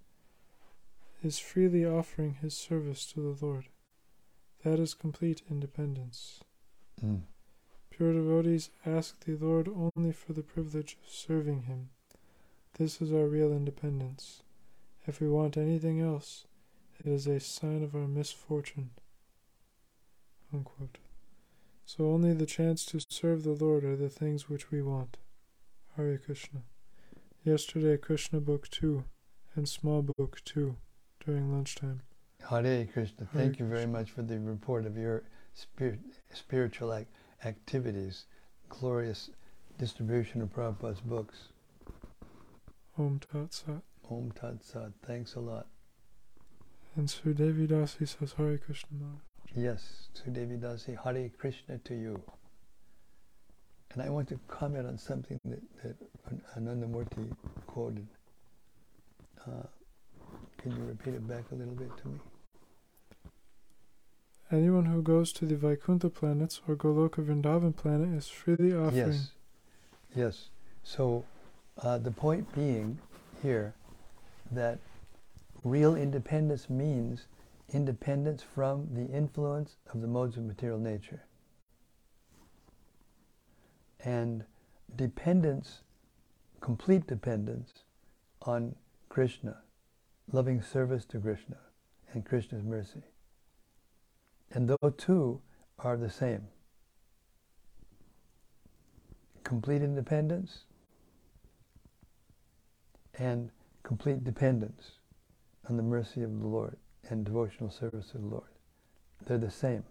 C: is freely offering his service to the Lord. That is complete independence.
A: Mm.
C: Pure devotees ask the Lord only for the privilege of serving Him. This is our real independence. If we want anything else, it is a sign of our misfortune. Unquote. So only the chance to serve the Lord are the things which we want. Hare Krishna. Yesterday, Krishna Book 2 and Small Book 2 during lunchtime.
A: Hare Krishna.
C: Hare
A: Thank you very much for the report of your spirit, spiritual ac- activities. Glorious distribution of Prabhupada's books.
C: Om Tat Sat.
A: Om Tat Sat. Thanks a lot.
C: And Sudevi Dasi says Hare Krishna Maharaj.
A: Yes, Sudevi Dasi, Hare Krishna to you. And I want to comment on something that, that Anandamurti quoted. Uh, can you repeat it back a little bit to me?
C: Anyone who goes to the Vaikuntha planets or Goloka Vrindavan planet is freely offering.
A: Yes, yes. So uh, the point being here that real independence means independence from the influence of the modes of material nature. And dependence, complete dependence on Krishna, loving service to Krishna and Krishna's mercy. And those two are the same complete independence and complete dependence on the mercy of the Lord and devotional service to the Lord. They're the same.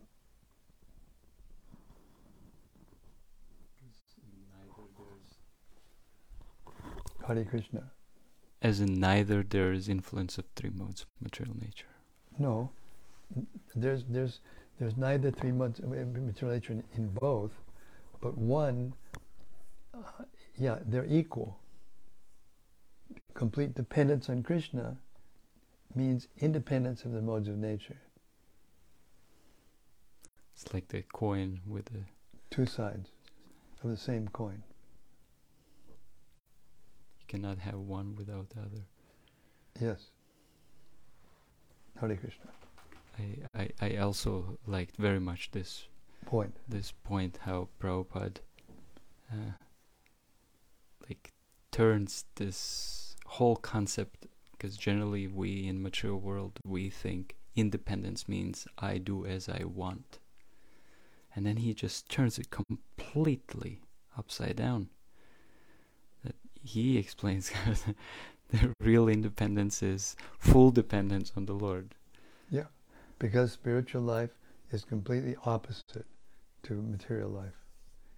A: Hare Krishna.
D: As in neither there is influence of three modes of material nature.
A: No, there's there's there's neither three months of material nature in, in both, but one, uh, yeah, they're equal. Complete dependence on Krishna means independence of the modes of nature.
D: It's like the coin with the
A: Two sides of the same coin.
D: you cannot have one without the other.
A: Yes. Hare Krishna.
D: I, I, I also liked very much this
A: Point.
D: this point how Prabhupada uh, like turns this whole concept because generally we in material world we think independence means I do as I want. And then he just turns it completely upside down. That he [laughs] explains [laughs] the real independence is full dependence on the Lord
A: Because spiritual life is completely opposite to material life.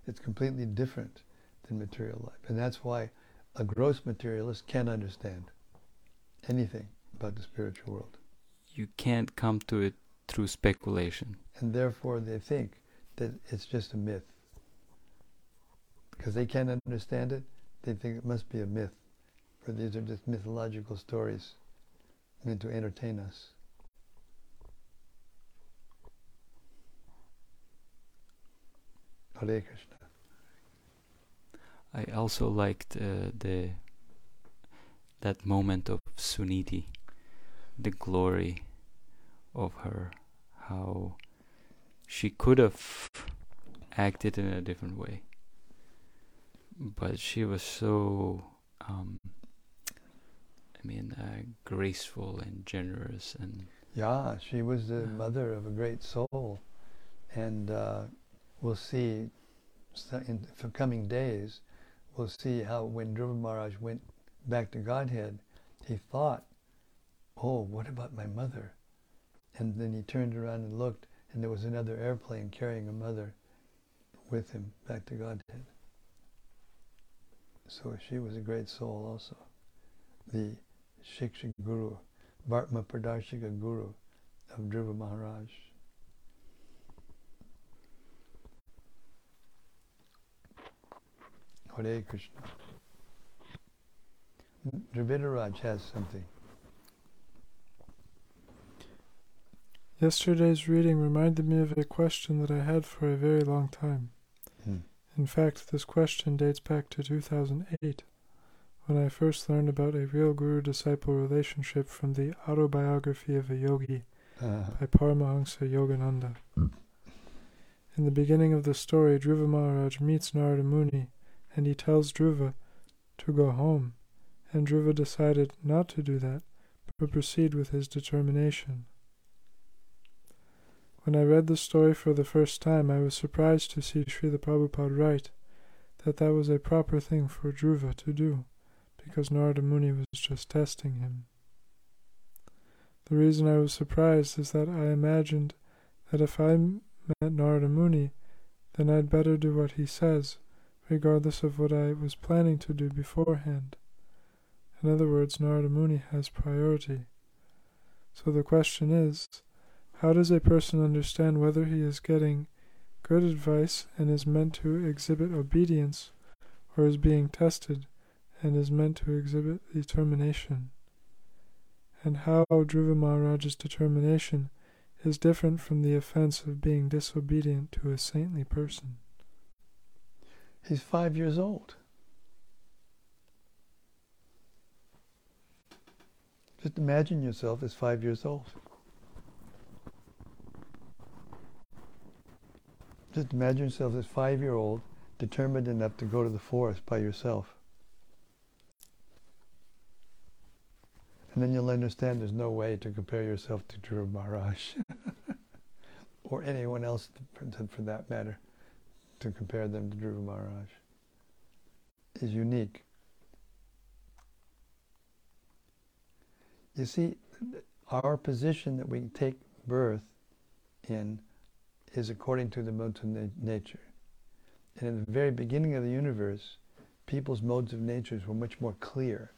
A: It's completely different than material life. And that's why a gross materialist can't understand anything about the spiritual world.
D: you can't come to it through speculation
A: And therefore they think that it's just a myth. Because they can't understand it, they think it must be a myth. For these are just mythological stories meant to entertain us. Hare Krishna.
D: I also liked uh, the that moment of Suniti, the glory of her, how she could have acted in a different way, but she was so, um, I mean, uh, graceful and generous, and
A: Yeah, she was the
D: Yeah.
A: mother of a great soul. And uh, we'll see in the coming days, we'll see how when Dhruva Maharaj went back to Godhead, he thought, oh, what about my mother? And then he turned around and looked, and there was another airplane carrying a mother with him back to Godhead. So she was a great soul also. The Shiksha Guru, Vartma Pradarshika Guru of Dhruva Maharaj. Hare Krishna. Dravidaraj has something.
C: Yesterday's reading reminded me of a question that I had for a very long time.
A: Hmm.
C: In fact, this question dates back to 2008, when I first learned about a real guru disciple relationship from the autobiography of a yogi
A: Uh,
C: by Paramahansa Yogananda. In the beginning of the story, Dhruva Maharaj meets Narada Muni and he tells Dhruva to go home, and Dhruva decided not to do that, but proceed with his determination. When I read the story for the first time, I was surprised to see Srila Prabhupada write that that was a proper thing for Dhruva to do, because Narada Muni was just testing him. The reason I was surprised is that I imagined that if I met Narada Muni, then I'd better do what he says, regardless of what I was planning to do beforehand. In other words, Narada Muni has priority. So the question is, how does a person understand whether he is getting good advice and is meant to exhibit obedience, or is being tested and is meant to exhibit determination? And how Dhruva Maharaj's determination is different from the offense of being disobedient to a saintly person.
A: He's five years old. Just imagine yourself as five years old. Just imagine yourself as five year old, determined enough to go to the forest by yourself. And then you'll understand there's no way to compare yourself to Dhruva Maharaj [laughs] or anyone else for that matter to compare them to Dhruva Maharaj is unique. You see, our position that we take birth in is according to the modes of na- nature. And in the very beginning of the universe, people's modes of nature were much more clear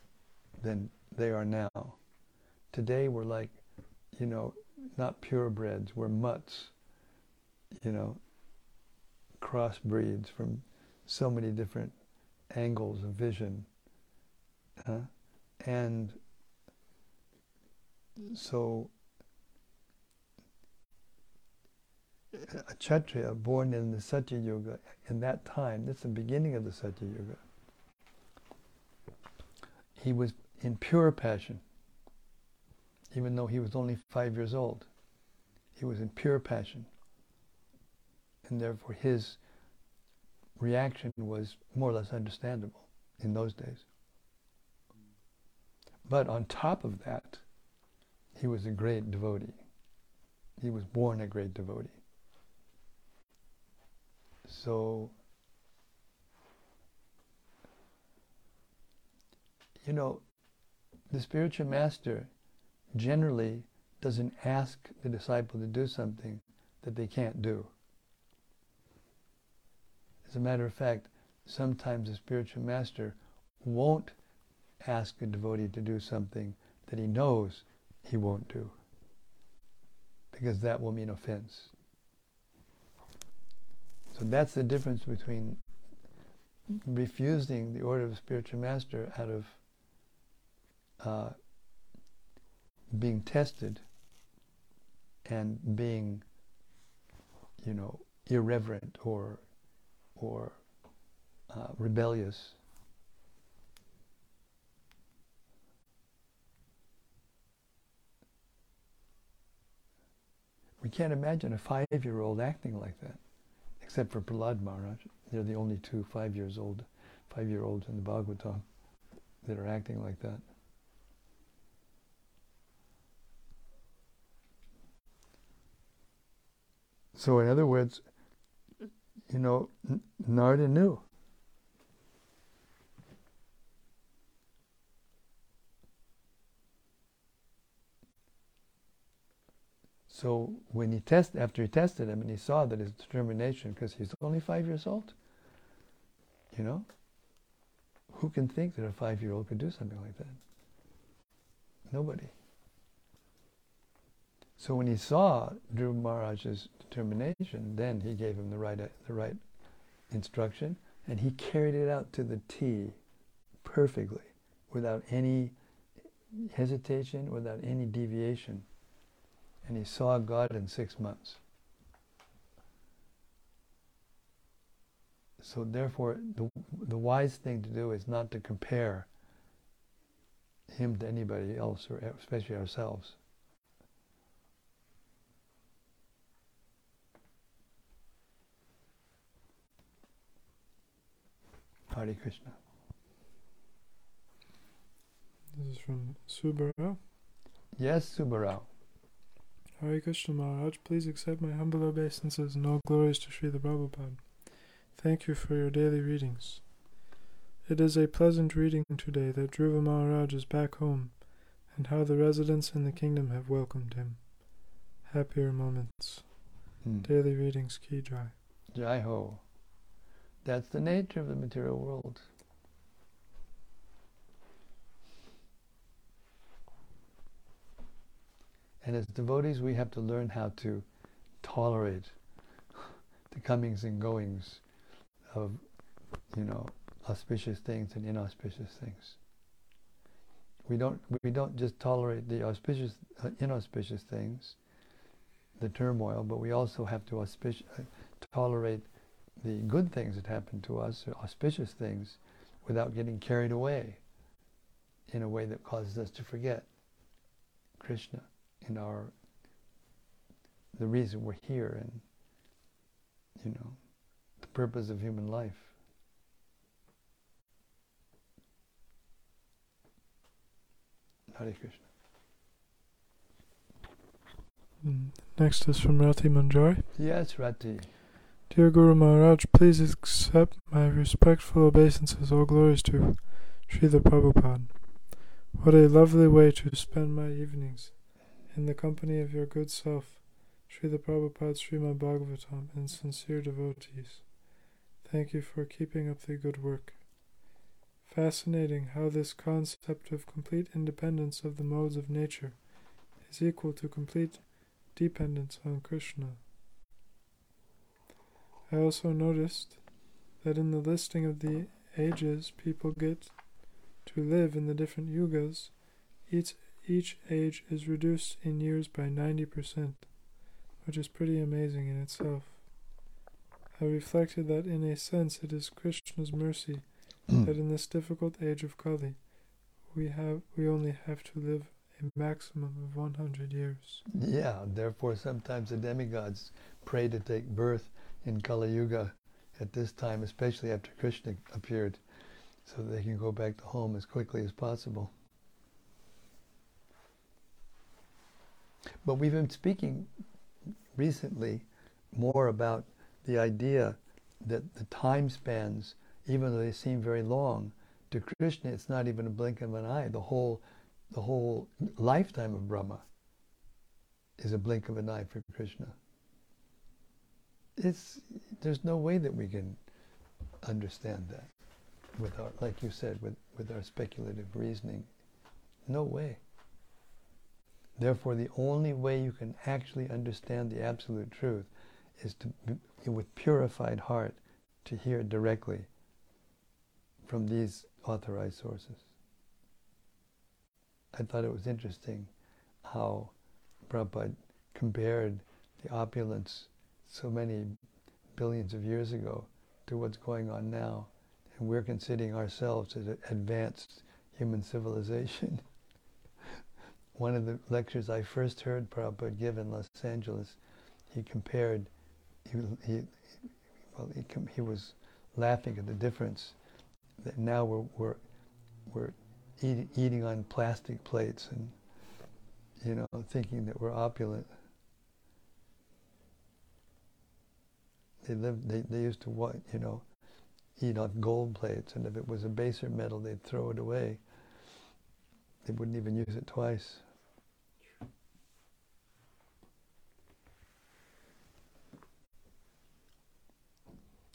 A: than they are now. Today we're like, you know, not purebreds, we're mutts, you know, crossbreeds from so many different angles of vision. Uh, and so a Kshatriya born in the Satya Yuga, in that time, that's the beginning of the Satya Yuga, he was in pure passion, even though he was only five years old. He was in pure passion. And therefore his reaction was more or less understandable in those days. But on top of that, he was a great devotee. He was born a great devotee. So, you know, the spiritual master generally doesn't ask the disciple to do something that they can't do. As a matter of fact, sometimes a spiritual master won't ask a devotee to do something that he knows he won't do, because that will mean offense. So that's the difference between refusing the order of a spiritual master out of uh, being tested and being, you know, irreverent or or uh, rebellious. We can't imagine a five-year-old acting like that, except for Prahlad Maharaj. They're the only two five years old, five-year-olds in the Bhagavatam that are acting like that. So, in other words, you know, Narada knew. So when he tested, after he tested him, and he saw that his determination, because he's only five years old, you know, who can think that a five-year-old could do something like that? Nobody. So when he saw Dhruva Maharaj's determination, then he gave him the right the right instruction, and he carried it out to the T perfectly, without any hesitation, without any deviation. And he saw God in six months. So therefore, the, the wise thing to do is not to compare him to anybody else, or especially ourselves. Hare Krishna.
C: This is from Subarao.
A: Yes, Subarao.
C: Hare Krishna Maharaj, please accept my humble obeisances and all glories to Srila Prabhupada. Thank you for your daily readings. It is a pleasant reading today that Dhruva Maharaj is back home and how the residents in the kingdom have welcomed him. Happier moments.
A: Hmm.
C: Daily readings, Ki Jai.
A: Jai Ho. That's the nature of the material world. And as devotees, we have to learn how to tolerate the comings and goings of, you know, auspicious things and inauspicious things. We don't we don't just tolerate the auspicious uh, inauspicious things, the turmoil, but we also have to auspic- uh, tolerate the good things that happen to us, auspicious things, without getting carried away in a way that causes us to forget Krishna and our the reason we're here and you know the purpose of human life. Hare Krishna.
C: Mm, Next is from Rati Manjari.
A: Yes, Rati.
C: Dear Guru Maharaj, please accept my respectful obeisances, all glories to Srila Prabhupada. What a lovely way to spend my evenings, in the company of your good self, Srila Prabhupada Srimad Bhagavatam, and sincere devotees. Thank you for keeping up the good work. Fascinating how this concept of complete independence of the modes of nature is equal to complete dependence on Krishna. I also noticed that in the listing of the ages people get to live in the different yugas, each, each age is reduced in years by 90%, which is pretty amazing in itself. I reflected that in a sense it is Krishna's mercy hmm. that in this difficult age of Kali, we have we only have to live a maximum of 100 years.
A: Yeah, therefore sometimes the demigods pray to take birth in Kali Yuga at this time, especially after Krishna appeared, so that they can go back to home as quickly as possible. But we've been speaking recently more about the idea that the time spans, even though they seem very long, to Krishna it's not even a blink of an eye. The whole the whole lifetime of Brahma is a blink of an eye for Krishna. It's there's no way that we can understand that with our like you said, with, with our speculative reasoning. No way. Therefore the only way you can actually understand the absolute truth is to with purified heart to hear directly from these authorized sources. I thought it was interesting how Prabhupada compared the opulence so many billions of years ago to what's going on now. And we're considering ourselves as an advanced human civilization. [laughs] One of the lectures I first heard Prabhupada give in Los Angeles, he compared, he, he, well, he, he was laughing at the difference that now we're, we're, we're eat, eating on plastic plates and, you know, thinking that we're opulent. They lived, they, they used to what, you know, eat off gold plates, and if it was a baser metal, they'd throw it away. They wouldn't even use it twice.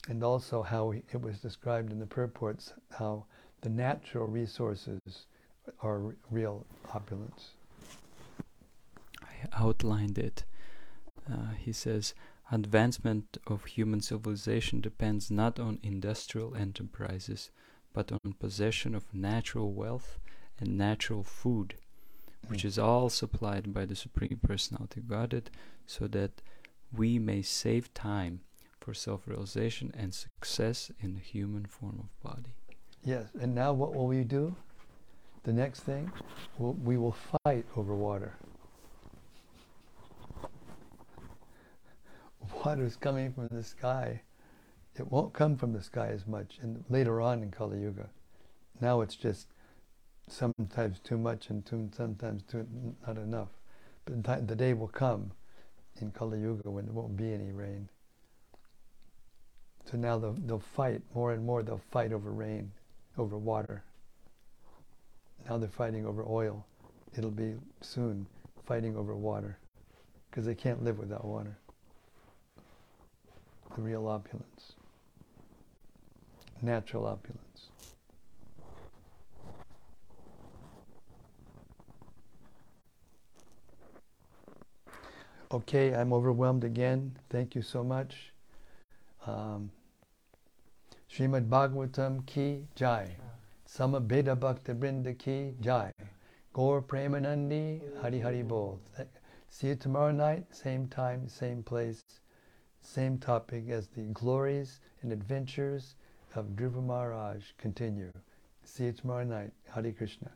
A: And also how it was described in the purports, how the natural resources are real opulence.
D: I outlined it. Uh, he says advancement of human civilization depends not on industrial enterprises, but on possession of natural wealth and natural food, which
A: Mm.
D: is all supplied by the Supreme Personality of Godhead, so that we may save time for self realization and success in the human form of body.
A: Yes, and now what will we do? The next thing, we'll, we will fight over water. Water is coming from the sky, It won't come from the sky as much and later on in Kali Yuga. Now it's just sometimes too much and too, sometimes too, not enough. But the, the day will come in Kali Yuga when there won't be any rain. So now they'll, they'll fight more and more. They'll fight over rain, over water. Now they're fighting over oil. It'll be soon fighting over water because they can't live without water. The real opulence, natural opulence. Okay, I'm overwhelmed again. Thank you so much. Um, Srimad Bhagavatam ki jai. Sama Beda Bhakta Brinda ki jai. Gaur Premanandi Hari Hari Bol. See you tomorrow night, same time, same place, same topic as the glories and adventures of Dhruva Maharaj continue. See you tomorrow night. Hare Krishna.